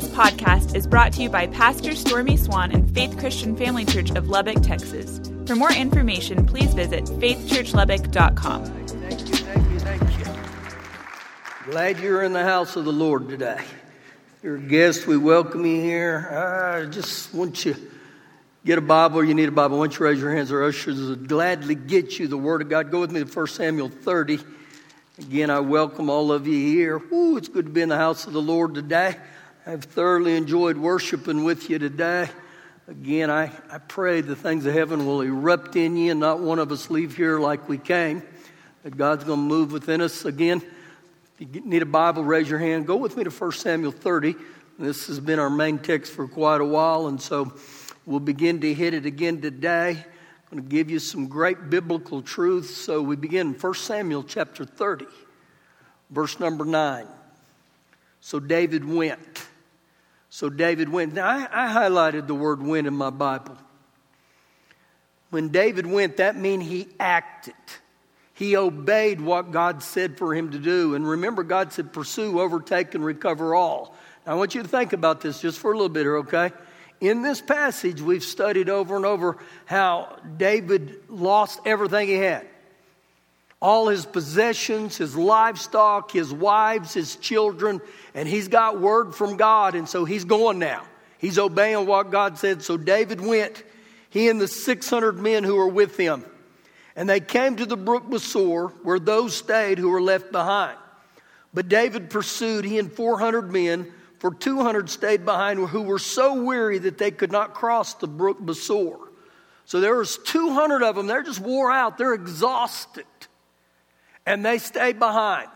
This podcast is brought to you by Pastor Stormy Swan and Faith Christian Family Church of Lubbock, Texas. For more information, please visit faithchurchlubbock.com. Thank you, thank you, thank you. Glad you're in the house of the Lord today. You're a guest. We welcome you here. I just want you get a Bible you need a Bible. Don't you raise your hands? Our ushers will gladly get you the Word of God. Go with me to 1 Samuel 30. Again, I welcome all of you here. Ooh, it's good to be in the house of the Lord today. I've thoroughly enjoyed worshiping with you today. Again, I, I pray the things of heaven will erupt in you and not one of us leave here like we came. That God's going to move within us. Again, if you need a Bible, raise your hand. Go with me to 1 Samuel 30. This has been our main text for quite a while, and so we'll begin to hit it again today. I'm going to give you some great biblical truths. So we begin in 1 Samuel chapter 30, verse number 9. So David went. So David went. Now, I, I highlighted the word went in my Bible. When David went, that means he acted. He obeyed what God said for him to do. And remember, God said, pursue, overtake, and recover all. Now, I want you to think about this just for a little bit here, okay? In this passage, we've studied over and over how David lost everything he had all his possessions, his livestock, his wives, his children, and he's got word from God, and so he's going now. He's obeying what God said. So David went, he and the 600 men who were with him, and they came to the brook Besor, where those stayed who were left behind. But David pursued, he and 400 men, for 200 stayed behind who were so weary that they could not cross the brook Besor. So there was 200 of them. They're just wore out. They're exhausted and they stayed behind.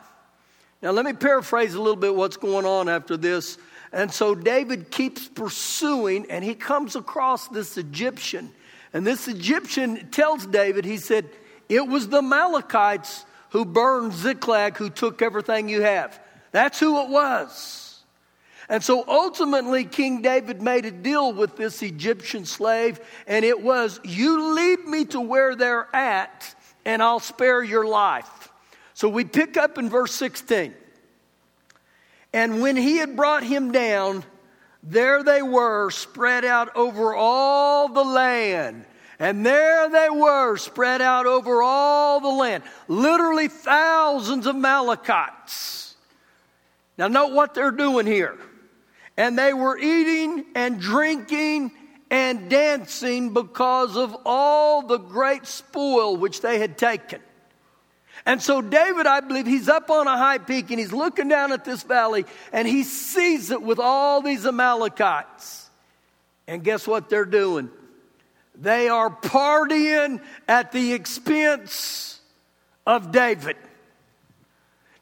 Now, let me paraphrase a little bit what's going on after this. And so David keeps pursuing, and he comes across this Egyptian. And this Egyptian tells David, he said, It was the Amalekites who burned Ziklag who took everything you have. That's who it was. And so ultimately, King David made a deal with this Egyptian slave, and it was, You lead me to where they're at, and I'll spare your life. So we pick up in verse 16. And when he had brought him down, there they were spread out over all the land. And there they were spread out over all the land. Literally thousands of Amalekites. Now, note what they're doing here. And they were eating and drinking and dancing because of all the great spoil which they had taken. And so, David, I believe, he's up on a high peak and he's looking down at this valley and he sees it with all these Amalekites. And guess what they're doing? They are partying at the expense of David.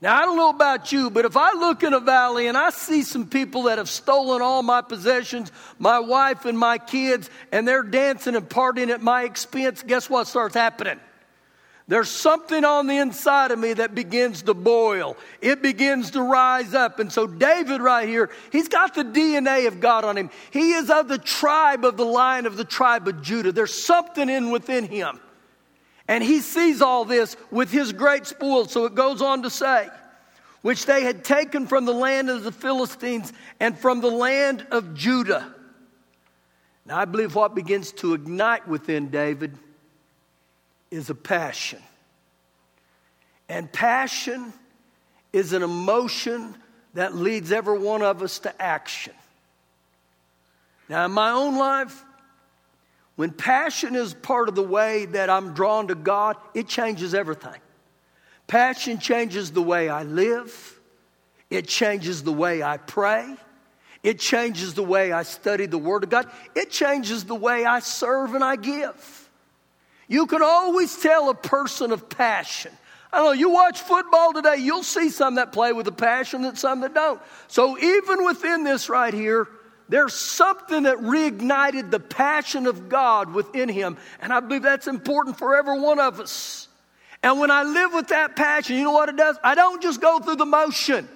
Now, I don't know about you, but if I look in a valley and I see some people that have stolen all my possessions, my wife and my kids, and they're dancing and partying at my expense, guess what starts happening? There's something on the inside of me that begins to boil. It begins to rise up. And so, David, right here, he's got the DNA of God on him. He is of the tribe of the line of the tribe of Judah. There's something in within him. And he sees all this with his great spoil. So it goes on to say, which they had taken from the land of the Philistines and from the land of Judah. Now, I believe what begins to ignite within David is a passion. And passion is an emotion that leads every one of us to action. Now, in my own life, when passion is part of the way that I'm drawn to God, it changes everything. Passion changes the way I live, it changes the way I pray, it changes the way I study the Word of God, it changes the way I serve and I give. You can always tell a person of passion. I don't know, you watch football today, you'll see some that play with a passion and some that don't. So even within this right here, there's something that reignited the passion of God within him. And I believe that's important for every one of us. And when I live with that passion, you know what it does? I don't just go through the motion.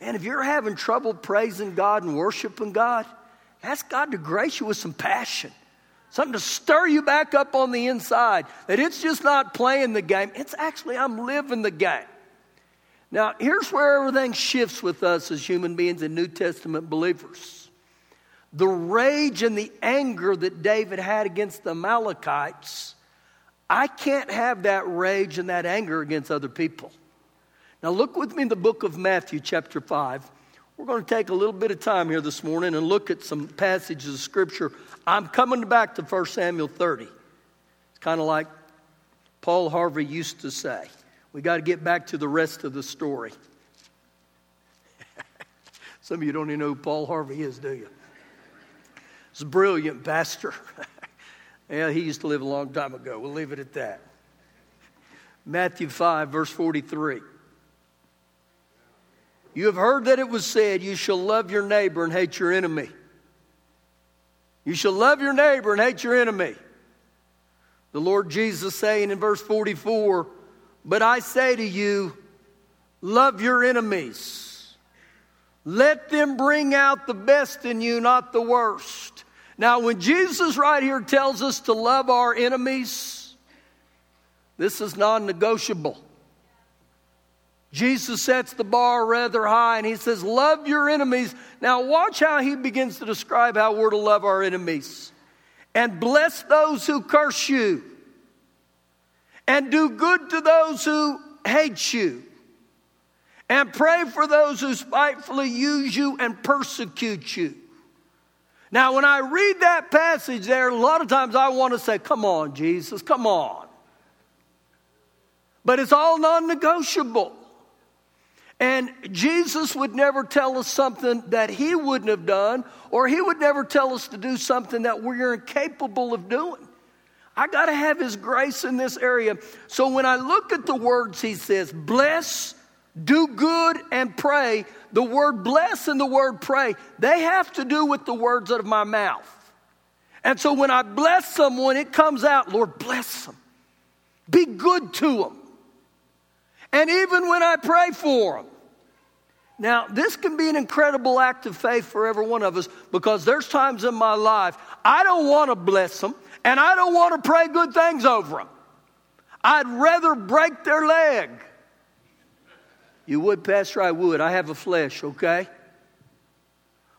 And if you're having trouble praising God and worshiping God, ask God to grace you with some passion something to stir you back up on the inside. That it's just not playing the game, it's actually I'm living the game. Now, here's where everything shifts with us as human beings and New Testament believers. The rage and the anger that David had against the Amalekites, I can't have that rage and that anger against other people. Now, look with me in the book of Matthew, chapter 5. We're going to take a little bit of time here this morning and look at some passages of Scripture. I'm coming back to 1 Samuel 30. It's kind of like Paul Harvey used to say we got to get back to the rest of the story. Some of you don't even know who Paul Harvey is, do you? He's a brilliant pastor. yeah, he used to live a long time ago. We'll leave it at that. Matthew 5, verse 43. You have heard that it was said, You shall love your neighbor and hate your enemy. You shall love your neighbor and hate your enemy. The Lord Jesus saying in verse 44, But I say to you, love your enemies. Let them bring out the best in you, not the worst. Now, when Jesus right here tells us to love our enemies, this is non negotiable. Jesus sets the bar rather high and he says, Love your enemies. Now, watch how he begins to describe how we're to love our enemies. And bless those who curse you. And do good to those who hate you. And pray for those who spitefully use you and persecute you. Now, when I read that passage there, a lot of times I want to say, Come on, Jesus, come on. But it's all non negotiable. And Jesus would never tell us something that he wouldn't have done, or he would never tell us to do something that we're incapable of doing. I got to have his grace in this area. So when I look at the words he says, bless, do good, and pray, the word bless and the word pray, they have to do with the words out of my mouth. And so when I bless someone, it comes out, Lord, bless them. Be good to them. And even when I pray for them. Now, this can be an incredible act of faith for every one of us because there's times in my life I don't want to bless them and I don't want to pray good things over them. I'd rather break their leg. You would, Pastor? I would. I have a flesh, okay?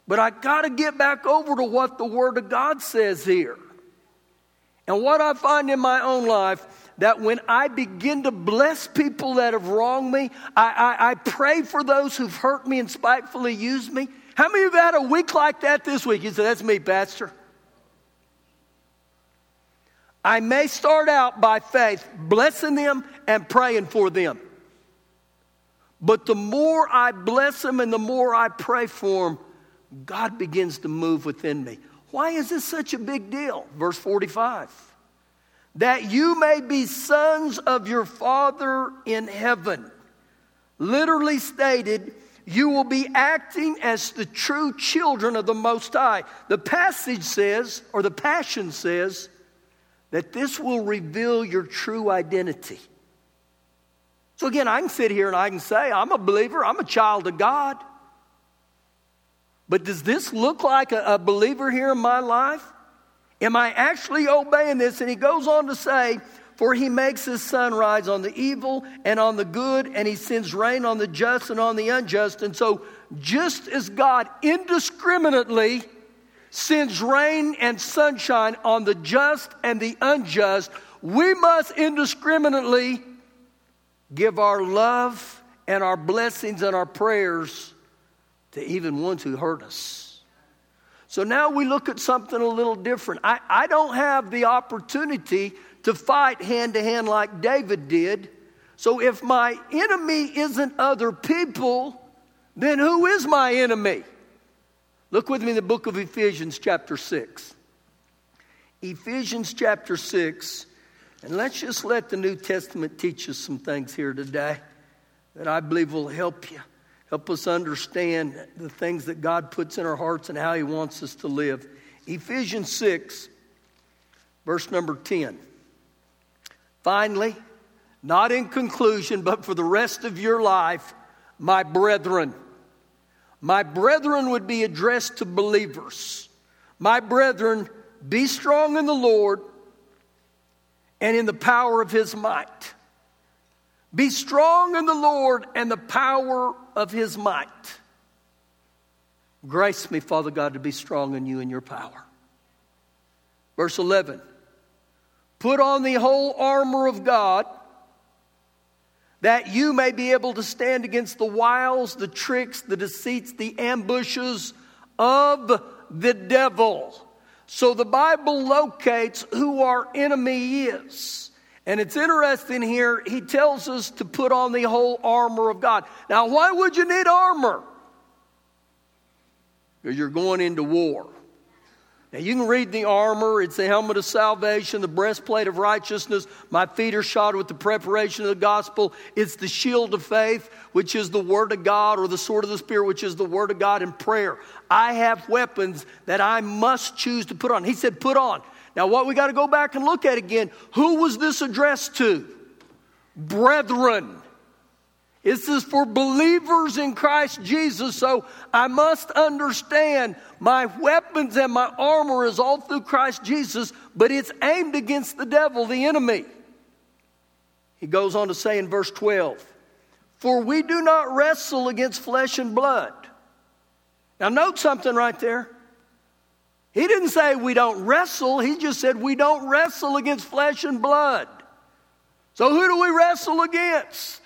But I got to get back over to what the Word of God says here. And what I find in my own life that when I begin to bless people that have wronged me, I, I, I pray for those who've hurt me and spitefully used me. How many of you had a week like that this week? You said, That's me, Pastor. I may start out by faith, blessing them and praying for them. But the more I bless them and the more I pray for them, God begins to move within me. Why is this such a big deal? Verse 45 that you may be sons of your Father in heaven. Literally stated, you will be acting as the true children of the Most High. The passage says, or the Passion says, that this will reveal your true identity. So again, I can sit here and I can say, I'm a believer, I'm a child of God. But does this look like a, a believer here in my life? Am I actually obeying this? And he goes on to say, For he makes his sun rise on the evil and on the good, and he sends rain on the just and on the unjust. And so, just as God indiscriminately sends rain and sunshine on the just and the unjust, we must indiscriminately give our love and our blessings and our prayers to even ones who hurt us. So now we look at something a little different. I, I don't have the opportunity to fight hand to hand like David did. So if my enemy isn't other people, then who is my enemy? Look with me in the book of Ephesians, chapter 6. Ephesians, chapter 6. And let's just let the New Testament teach us some things here today that I believe will help you. Help us understand the things that God puts in our hearts and how He wants us to live. Ephesians 6, verse number 10. Finally, not in conclusion, but for the rest of your life, my brethren. My brethren would be addressed to believers. My brethren, be strong in the Lord and in the power of his might. Be strong in the Lord and the power of his might. Grace me, Father God, to be strong in you and your power. Verse 11 Put on the whole armor of God that you may be able to stand against the wiles, the tricks, the deceits, the ambushes of the devil. So the Bible locates who our enemy is. And it's interesting here, he tells us to put on the whole armor of God. Now, why would you need armor? Because you're going into war. Now, you can read the armor. It's the helmet of salvation, the breastplate of righteousness. My feet are shod with the preparation of the gospel. It's the shield of faith, which is the word of God, or the sword of the Spirit, which is the word of God in prayer. I have weapons that I must choose to put on. He said, put on. Now, what we got to go back and look at again who was this addressed to? Brethren. This is for believers in Christ Jesus. So I must understand my weapons and my armor is all through Christ Jesus, but it's aimed against the devil, the enemy. He goes on to say in verse 12, For we do not wrestle against flesh and blood. Now, note something right there. He didn't say we don't wrestle, he just said we don't wrestle against flesh and blood. So, who do we wrestle against?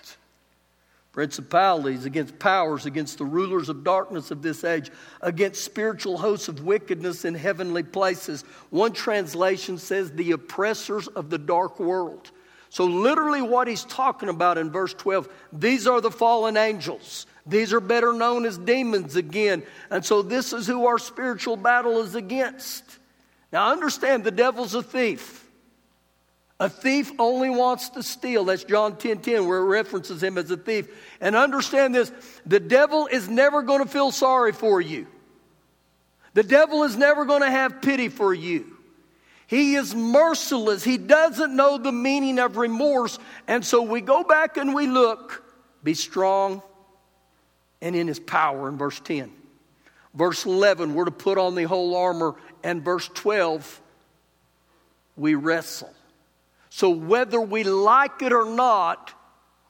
principalities, against powers, against the rulers of darkness of this age, against spiritual hosts of wickedness in heavenly places. One translation says the oppressors of the dark world. So, literally, what he's talking about in verse 12, these are the fallen angels. These are better known as demons again. And so, this is who our spiritual battle is against. Now, understand the devil's a thief. A thief only wants to steal. That's John 10 10, where it references him as a thief. And understand this the devil is never going to feel sorry for you, the devil is never going to have pity for you. He is merciless. He doesn't know the meaning of remorse. And so we go back and we look. Be strong and in his power in verse 10. Verse 11, we're to put on the whole armor. And verse 12, we wrestle. So, whether we like it or not,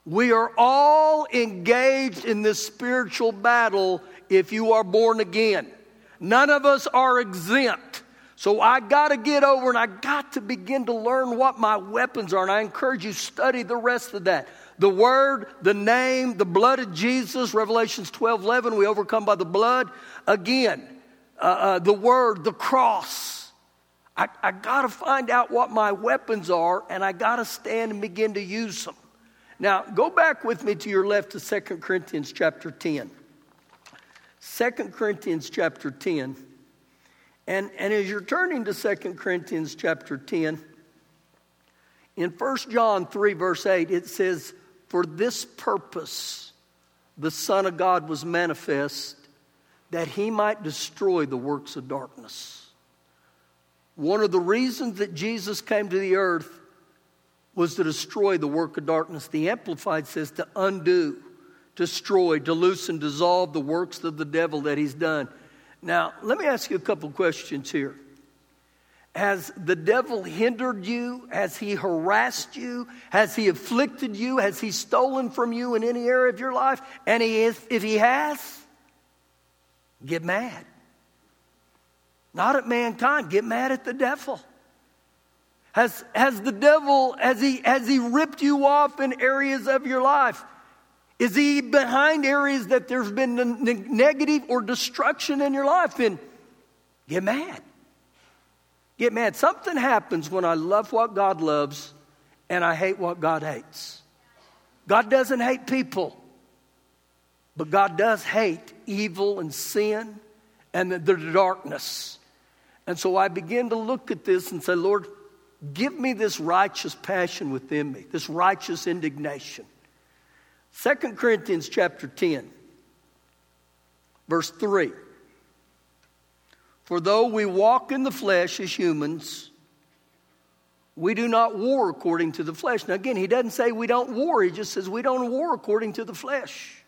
we are all engaged in this spiritual battle if you are born again. None of us are exempt. So I got to get over and I got to begin to learn what my weapons are. And I encourage you study the rest of that. The word, the name, the blood of Jesus, Revelations 12, 11, we overcome by the blood. Again, uh, uh, the word, the cross. I, I got to find out what my weapons are and I got to stand and begin to use them. Now, go back with me to your left to 2 Corinthians chapter 10. 2 Corinthians chapter 10. And, and as you're turning to 2 Corinthians chapter 10, in 1 John 3, verse 8, it says, For this purpose the Son of God was manifest, that he might destroy the works of darkness. One of the reasons that Jesus came to the earth was to destroy the work of darkness. The Amplified says to undo, destroy, to loosen, dissolve the works of the devil that he's done. Now, let me ask you a couple questions here. Has the devil hindered you? Has he harassed you? Has he afflicted you? Has he stolen from you in any area of your life? And he is, if he has, get mad. Not at mankind. Get mad at the devil. Has, has the devil, has he, has he ripped you off in areas of your life? Is he behind areas that there's been negative or destruction in your life? Then get mad. Get mad. Something happens when I love what God loves and I hate what God hates. God doesn't hate people, but God does hate evil and sin and the, the darkness. And so I begin to look at this and say, Lord, give me this righteous passion within me, this righteous indignation. 2 Corinthians chapter 10, verse 3. For though we walk in the flesh as humans, we do not war according to the flesh. Now, again, he doesn't say we don't war, he just says we don't war according to the flesh.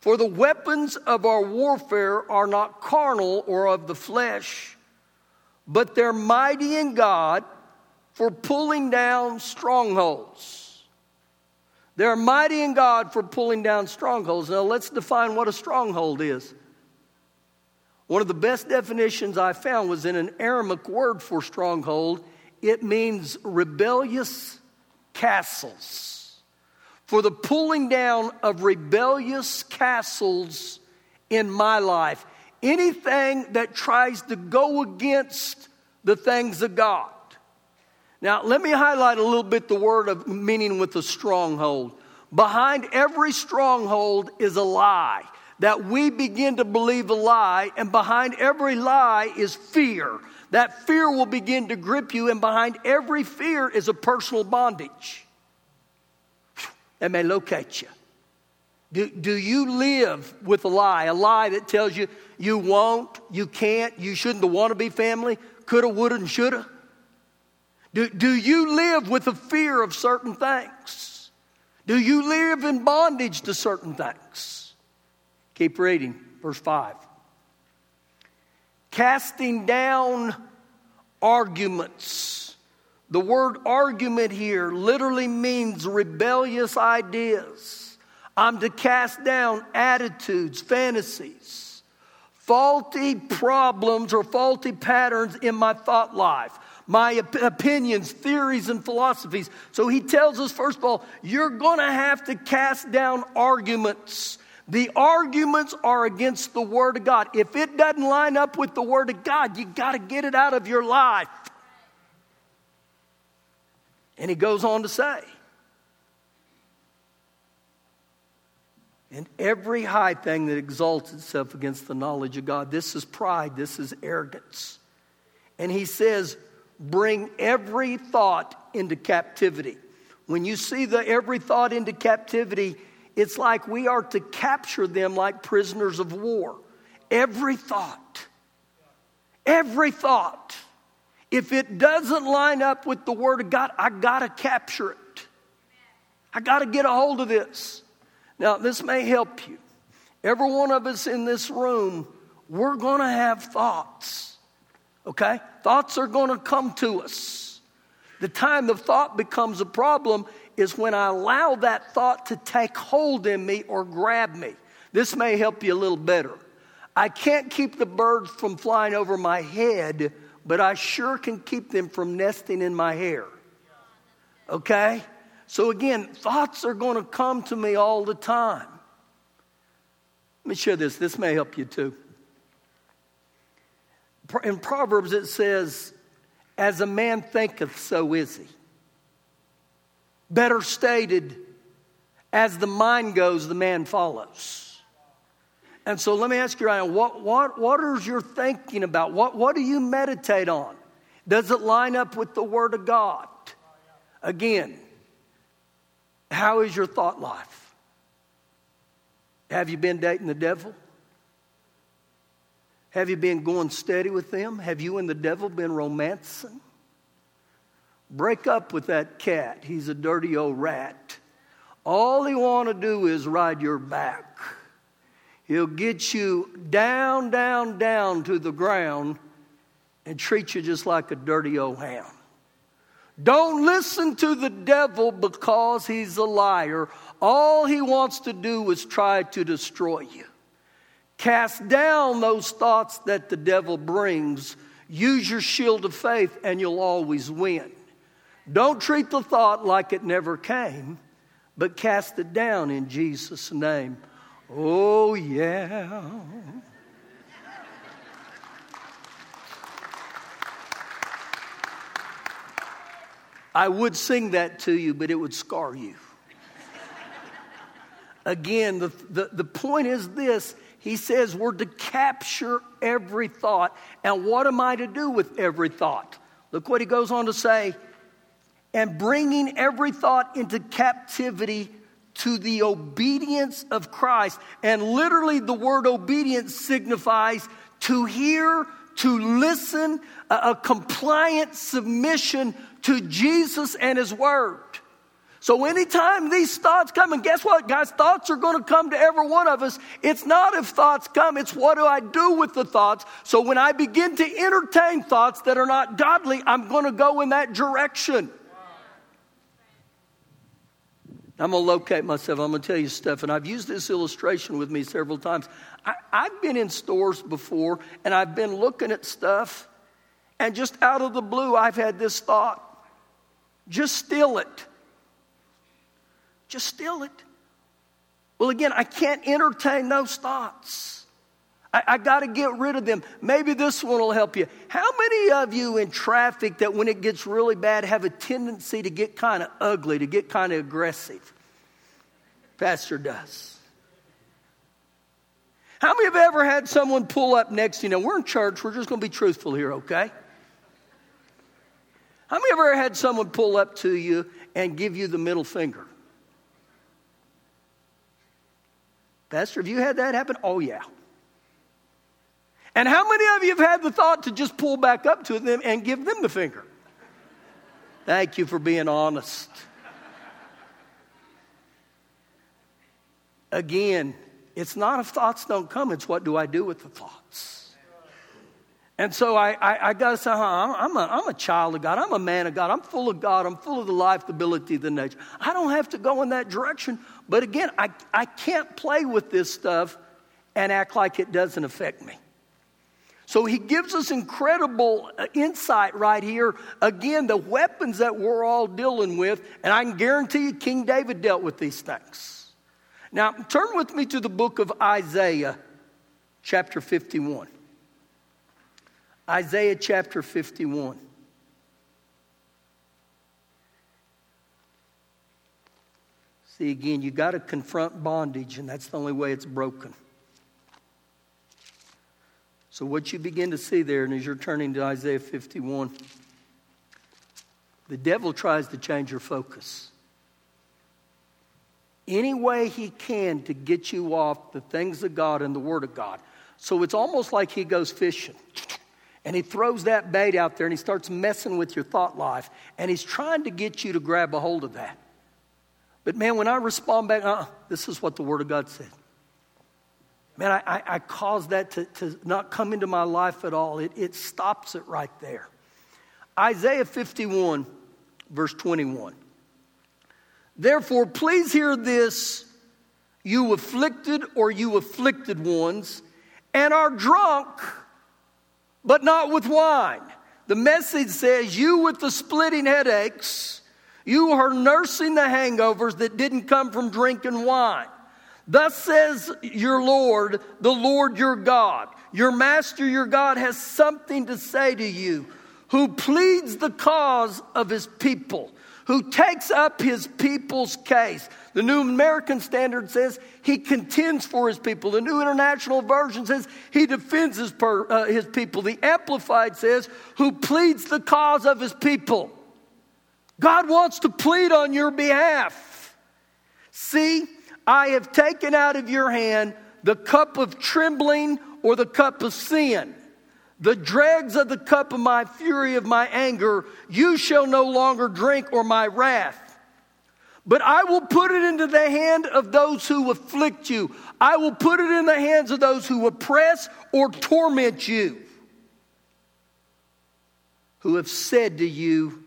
For the weapons of our warfare are not carnal or of the flesh, but they're mighty in God for pulling down strongholds. They're mighty in God for pulling down strongholds. Now, let's define what a stronghold is. One of the best definitions I found was in an Aramaic word for stronghold. It means rebellious castles. For the pulling down of rebellious castles in my life. Anything that tries to go against the things of God. Now, let me highlight a little bit the word of meaning with a stronghold. Behind every stronghold is a lie. That we begin to believe a lie, and behind every lie is fear. That fear will begin to grip you, and behind every fear is a personal bondage that may locate you. Do, do you live with a lie? A lie that tells you you won't, you can't, you shouldn't the wannabe family, coulda, woulda, and shoulda? Do, do you live with a fear of certain things? Do you live in bondage to certain things? Keep reading, verse 5. Casting down arguments. The word argument here literally means rebellious ideas. I'm to cast down attitudes, fantasies, faulty problems, or faulty patterns in my thought life my opinions, theories, and philosophies. So he tells us, first of all, you're going to have to cast down arguments. The arguments are against the Word of God. If it doesn't line up with the Word of God, you got to get it out of your life. And he goes on to say, and every high thing that exalts itself against the knowledge of God, this is pride, this is arrogance. And he says, bring every thought into captivity. When you see the every thought into captivity, it's like we are to capture them like prisoners of war. Every thought. Every thought. If it doesn't line up with the Word of God, I got to capture it. I got to get a hold of this. Now, this may help you. Every one of us in this room, we're going to have thoughts. Okay? Thoughts are going to come to us. The time the thought becomes a problem is when I allow that thought to take hold in me or grab me. This may help you a little better. I can't keep the birds from flying over my head, but I sure can keep them from nesting in my hair. Okay? So again, thoughts are going to come to me all the time. Let me share this. This may help you too in Proverbs it says, As a man thinketh, so is he. Better stated, as the mind goes, the man follows. And so let me ask you, what, what, what is your thinking about? What, what do you meditate on? Does it line up with the Word of God? Again, how is your thought life? Have you been dating the devil? Have you been going steady with them? Have you and the devil been romancing? Break up with that cat. He's a dirty old rat. All he want to do is ride your back. He'll get you down, down, down to the ground and treat you just like a dirty old hound. Don't listen to the devil because he's a liar. All he wants to do is try to destroy you. Cast down those thoughts that the devil brings. Use your shield of faith, and you'll always win. Don't treat the thought like it never came, but cast it down in Jesus' name. Oh, yeah. I would sing that to you, but it would scar you. Again, the, the, the point is this he says we're to capture every thought. And what am I to do with every thought? Look what he goes on to say and bringing every thought into captivity to the obedience of Christ. And literally, the word obedience signifies to hear, to listen, a, a compliant submission to Jesus and his word. So anytime these thoughts come, and guess what, guys? Thoughts are going to come to every one of us. It's not if thoughts come, it's what do I do with the thoughts. So when I begin to entertain thoughts that are not godly, I'm going to go in that direction. I'm going to locate myself. I'm going to tell you stuff. And I've used this illustration with me several times. I, I've been in stores before and I've been looking at stuff, and just out of the blue, I've had this thought just steal it. Just steal it. Well, again, I can't entertain those thoughts. I, I got to get rid of them. Maybe this one will help you. How many of you in traffic that when it gets really bad have a tendency to get kind of ugly, to get kind of aggressive? Pastor does. How many have ever had someone pull up next to you? Now, we're in church, we're just going to be truthful here, okay? How many ever had someone pull up to you and give you the middle finger? Pastor, have you had that happen? Oh, yeah. And how many of you have had the thought to just pull back up to them and give them the finger? Thank you for being honest. Again, it's not if thoughts don't come, it's what do I do with the thoughts. And so I, I, I got to say, huh, I'm, a, I'm a child of God. I'm a man of God. I'm full of God. I'm full of the life, the ability, the nature. I don't have to go in that direction. But again, I, I can't play with this stuff and act like it doesn't affect me. So he gives us incredible uh, insight right here. Again, the weapons that we're all dealing with, and I can guarantee you King David dealt with these things. Now, turn with me to the book of Isaiah, chapter 51. Isaiah chapter 51. See, again, you got to confront bondage, and that's the only way it's broken. So, what you begin to see there, and as you're turning to Isaiah 51, the devil tries to change your focus. Any way he can to get you off the things of God and the Word of God. So, it's almost like he goes fishing. And he throws that bait out there and he starts messing with your thought life. And he's trying to get you to grab a hold of that. But man, when I respond back, uh, this is what the Word of God said. Man, I, I, I cause that to, to not come into my life at all. It, it stops it right there. Isaiah 51, verse 21. Therefore, please hear this, you afflicted or you afflicted ones, and are drunk, but not with wine. The message says, You with the splitting headaches, you are nursing the hangovers that didn't come from drinking wine. Thus says your Lord, the Lord your God. Your master, your God, has something to say to you, who pleads the cause of his people, who takes up his people's case. The New American Standard says he contends for his people. The New International Version says he defends his, per, uh, his people. The Amplified says who pleads the cause of his people. God wants to plead on your behalf. See, I have taken out of your hand the cup of trembling or the cup of sin. The dregs of the cup of my fury, of my anger, you shall no longer drink, or my wrath. But I will put it into the hand of those who afflict you. I will put it in the hands of those who oppress or torment you, who have said to you,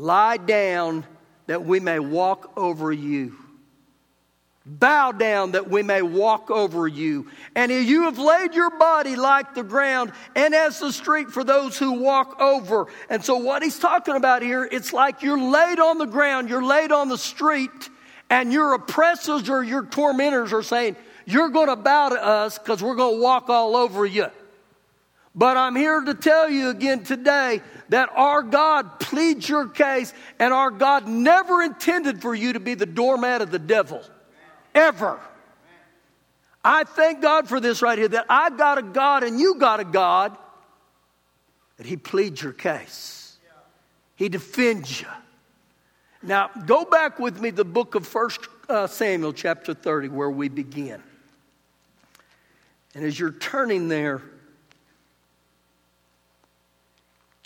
Lie down that we may walk over you. Bow down that we may walk over you. And you have laid your body like the ground and as the street for those who walk over. And so, what he's talking about here, it's like you're laid on the ground, you're laid on the street, and your oppressors or your tormentors are saying, You're going to bow to us because we're going to walk all over you. But I'm here to tell you again today that our God pleads your case, and our God never intended for you to be the doormat of the devil ever. I thank God for this right here that I've got a God and you got a God that He pleads your case, He defends you. Now, go back with me the book of First uh, Samuel, chapter 30, where we begin. And as you're turning there,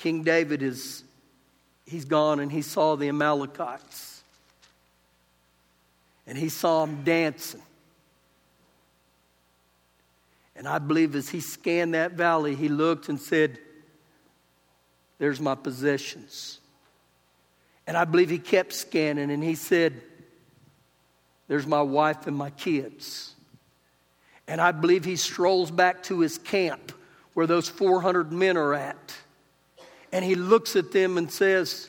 King David is he's gone and he saw the Amalekites and he saw them dancing. And I believe as he scanned that valley, he looked and said, There's my possessions. And I believe he kept scanning and he said, there's my wife and my kids. And I believe he strolls back to his camp where those 400 men are at. And he looks at them and says,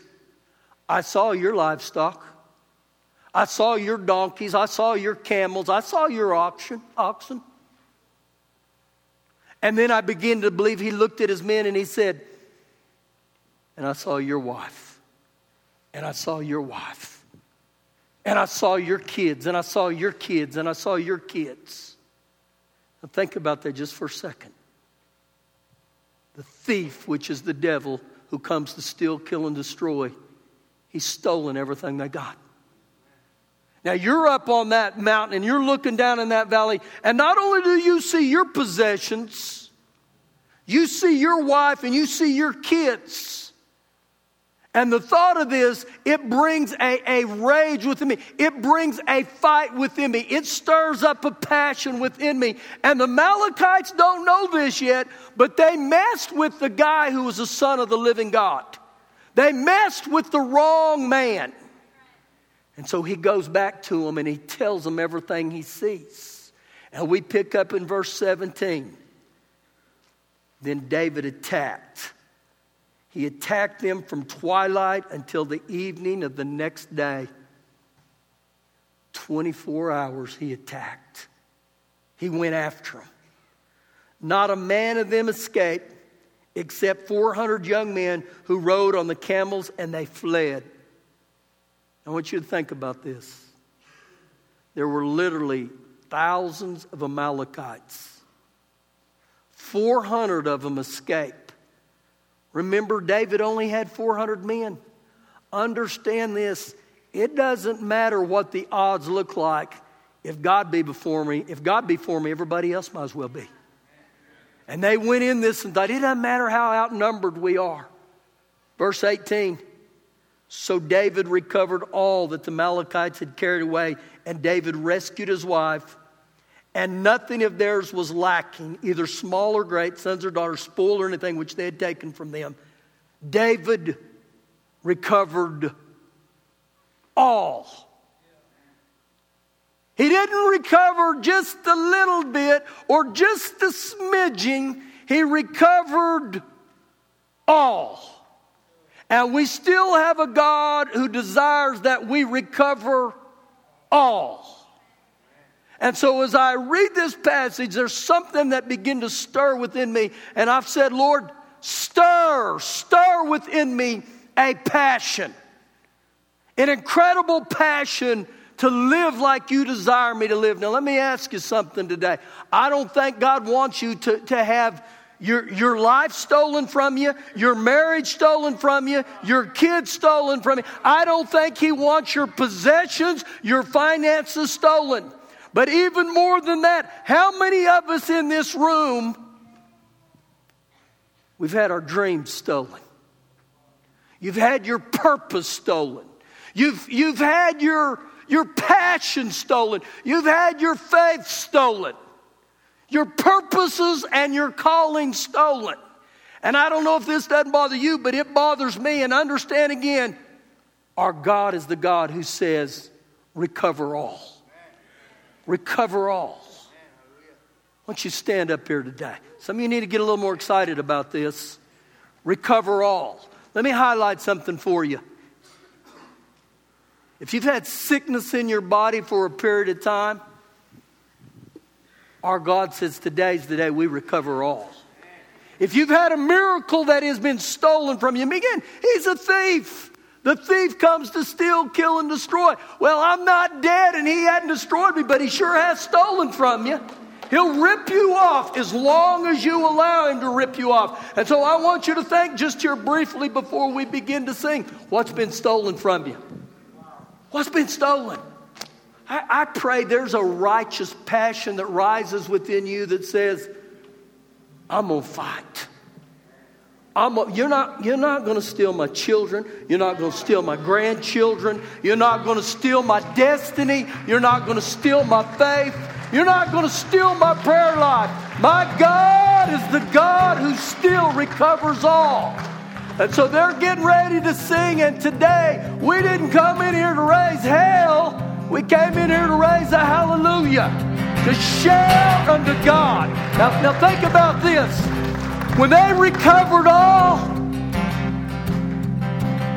I saw your livestock. I saw your donkeys. I saw your camels. I saw your oxen. oxen. And then I begin to believe he looked at his men and he said, And I saw your wife. And I saw your wife. And I saw your kids. And I saw your kids. And I saw your kids. Now think about that just for a second. The thief, which is the devil who comes to steal, kill, and destroy, he's stolen everything they got. Now you're up on that mountain and you're looking down in that valley, and not only do you see your possessions, you see your wife and you see your kids. And the thought of this, it brings a, a rage within me. It brings a fight within me. It stirs up a passion within me. And the Amalekites don't know this yet, but they messed with the guy who was the son of the living God. They messed with the wrong man. And so he goes back to them and he tells them everything he sees. And we pick up in verse 17. Then David attacked. He attacked them from twilight until the evening of the next day. 24 hours he attacked. He went after them. Not a man of them escaped except 400 young men who rode on the camels and they fled. I want you to think about this. There were literally thousands of Amalekites. 400 of them escaped. Remember, David only had 400 men. Understand this it doesn't matter what the odds look like. If God be before me, if God be for me, everybody else might as well be. And they went in this and thought, it doesn't matter how outnumbered we are. Verse 18 so David recovered all that the Amalekites had carried away, and David rescued his wife, and nothing of theirs was lacking, either small or great, sons or daughters, spoil or anything which they had taken from them. David recovered all. He didn't recover just a little bit or just a smidging, he recovered all. And we still have a God who desires that we recover all. And so as I read this passage, there's something that began to stir within me. And I've said, Lord, stir, stir within me a passion, an incredible passion to live like you desire me to live. Now, let me ask you something today. I don't think God wants you to, to have your, your life stolen from you, your marriage stolen from you, your kids stolen from you. I don't think He wants your possessions, your finances stolen. But even more than that, how many of us in this room, we've had our dreams stolen? You've had your purpose stolen. You've, you've had your, your passion stolen. You've had your faith stolen your purposes and your calling stolen. And I don't know if this doesn't bother you, but it bothers me. And understand again, our God is the God who says, recover all. Recover all. Why don't you stand up here today? Some of you need to get a little more excited about this. Recover all. Let me highlight something for you. If you've had sickness in your body for a period of time, our God says today's the day we recover all. If you've had a miracle that has been stolen from you, again, he's a thief. The thief comes to steal, kill, and destroy. Well, I'm not dead and he hadn't destroyed me, but he sure has stolen from you. He'll rip you off as long as you allow him to rip you off. And so I want you to think just here briefly before we begin to sing what's been stolen from you? What's been stolen? I, I pray there's a righteous passion that rises within you that says, I'm going to fight. A, you're not, you're not going to steal my children. You're not going to steal my grandchildren. You're not going to steal my destiny. You're not going to steal my faith. You're not going to steal my prayer life. My God is the God who still recovers all. And so they're getting ready to sing, and today we didn't come in here to raise hell. We came in here to raise a hallelujah, to shout unto God. Now, now think about this. When they recovered all,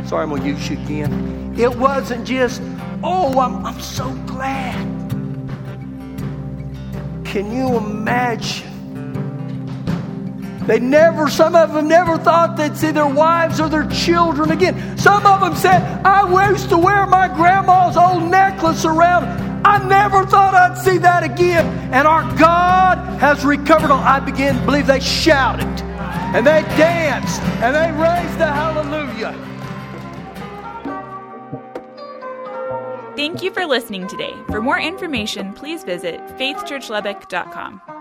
sorry, I'm going to use you again. It wasn't just, oh, I'm, I'm so glad. Can you imagine? They never, some of them never thought they'd see their wives or their children again. Some of them said, I used to wear my grandma's old necklace around. I never thought I'd see that again. And our God has recovered all. I begin to believe they shouted and they danced and they raised the hallelujah. Thank you for listening today. For more information, please visit faithchurchlubbock.com.